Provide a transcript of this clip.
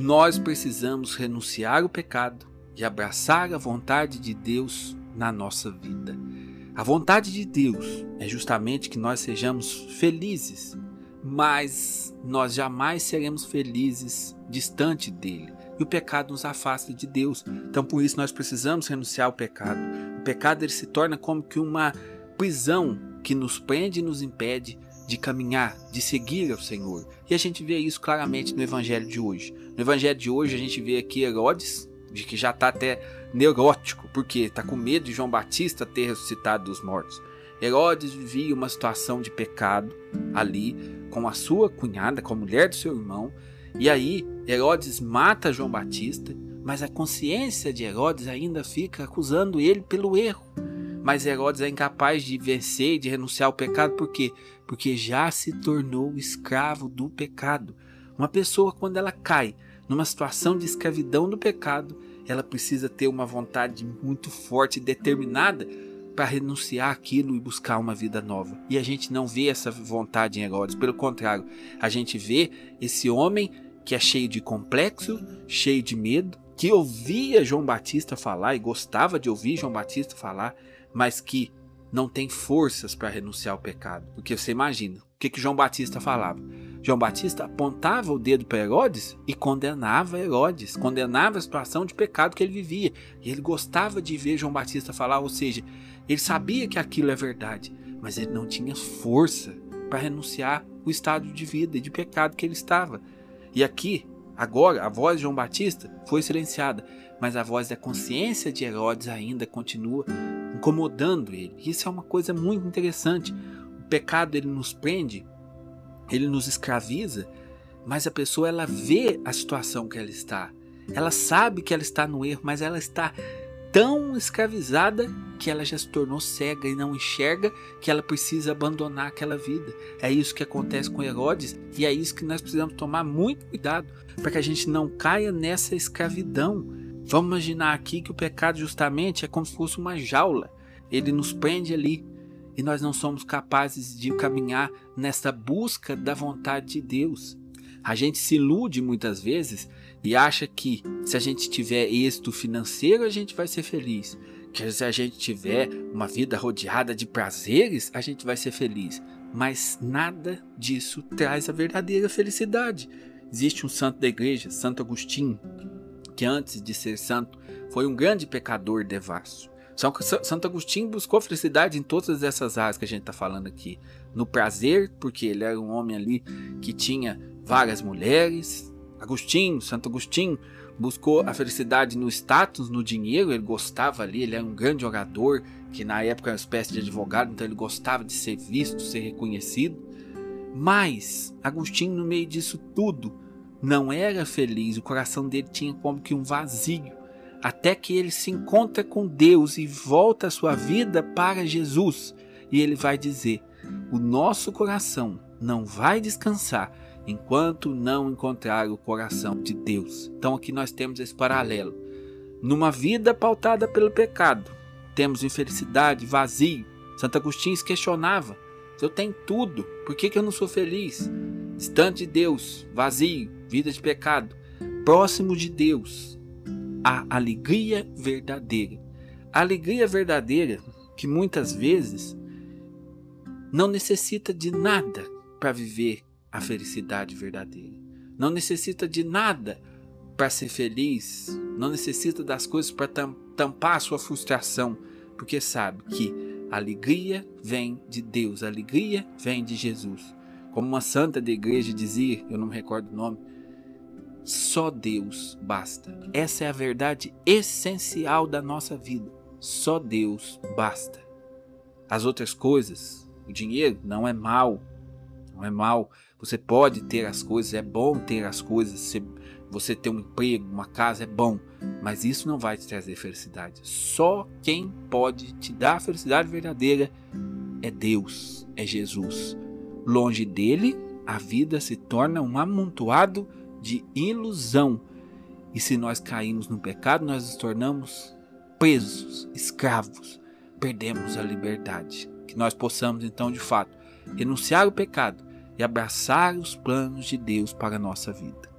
nós precisamos renunciar o pecado e abraçar a vontade de Deus na nossa vida. A vontade de Deus é justamente que nós sejamos felizes, mas nós jamais seremos felizes distante dele. E o pecado nos afasta de Deus. Então, por isso, nós precisamos renunciar ao pecado. O pecado ele se torna como que uma prisão que nos prende e nos impede de caminhar, de seguir ao Senhor. E a gente vê isso claramente no Evangelho de hoje. No Evangelho de hoje, a gente vê aqui Herodes, de que já está até neurótico, porque está com medo de João Batista ter ressuscitado dos mortos. Herodes vivia uma situação de pecado ali com a sua cunhada, com a mulher do seu irmão, e aí Herodes mata João Batista, mas a consciência de Herodes ainda fica acusando ele pelo erro. Mas Herodes é incapaz de vencer e de renunciar ao pecado, por quê? Porque já se tornou escravo do pecado. Uma pessoa, quando ela cai numa situação de escravidão do pecado, ela precisa ter uma vontade muito forte e determinada para renunciar aquilo e buscar uma vida nova. E a gente não vê essa vontade em Herodes, pelo contrário, a gente vê esse homem que é cheio de complexo, cheio de medo, que ouvia João Batista falar e gostava de ouvir João Batista falar, mas que não tem forças para renunciar ao pecado. Porque você imagina, o que, que João Batista falava? João Batista apontava o dedo para Herodes e condenava Herodes, condenava a situação de pecado que ele vivia. E ele gostava de ver João Batista falar, ou seja, ele sabia que aquilo é verdade, mas ele não tinha força para renunciar o estado de vida e de pecado que ele estava. E aqui, agora, a voz de João Batista foi silenciada, mas a voz da consciência de Herodes ainda continua incomodando ele. Isso é uma coisa muito interessante. O pecado ele nos prende, ele nos escraviza, mas a pessoa ela vê a situação que ela está. Ela sabe que ela está no erro, mas ela está tão escravizada que ela já se tornou cega e não enxerga que ela precisa abandonar aquela vida. É isso que acontece com Herodes e é isso que nós precisamos tomar muito cuidado para que a gente não caia nessa escravidão Vamos imaginar aqui que o pecado justamente é como se fosse uma jaula. Ele nos prende ali e nós não somos capazes de caminhar nessa busca da vontade de Deus. A gente se ilude muitas vezes e acha que se a gente tiver êxito financeiro, a gente vai ser feliz. Que se a gente tiver uma vida rodeada de prazeres, a gente vai ser feliz. Mas nada disso traz a verdadeira felicidade. Existe um santo da igreja, Santo Agostinho, que antes de ser santo foi um grande pecador devasso. Que Santo Agostinho buscou felicidade em todas essas áreas que a gente está falando aqui. No prazer, porque ele era um homem ali que tinha várias mulheres. Agostinho, Santo Agostinho, buscou a felicidade no status, no dinheiro. Ele gostava ali, ele era um grande orador, que na época era uma espécie de advogado, então ele gostava de ser visto, ser reconhecido. Mas Agostinho, no meio disso tudo, não era feliz, o coração dele tinha como que um vazio, até que ele se encontra com Deus e volta a sua vida para Jesus. E ele vai dizer: O nosso coração não vai descansar enquanto não encontrar o coração de Deus. Então aqui nós temos esse paralelo. Numa vida pautada pelo pecado, temos infelicidade, vazio. Santo Agostinho se questionava: se eu tenho tudo, por que, que eu não sou feliz? Distante de Deus, vazio, vida de pecado, próximo de Deus, a alegria verdadeira. A alegria verdadeira que muitas vezes não necessita de nada para viver a felicidade verdadeira. Não necessita de nada para ser feliz, não necessita das coisas para tampar a sua frustração, porque sabe que a alegria vem de Deus, a alegria vem de Jesus. Como uma santa da igreja dizia, eu não me recordo o nome, só Deus basta. Essa é a verdade essencial da nossa vida. Só Deus basta. As outras coisas, o dinheiro não é mal, não é mal. Você pode ter as coisas, é bom ter as coisas. Você ter um emprego, uma casa é bom, mas isso não vai te trazer felicidade. Só quem pode te dar a felicidade verdadeira é Deus, é Jesus. Longe dele, a vida se torna um amontoado de ilusão. E se nós caímos no pecado, nós nos tornamos presos, escravos, perdemos a liberdade. Que nós possamos então, de fato, renunciar ao pecado e abraçar os planos de Deus para a nossa vida.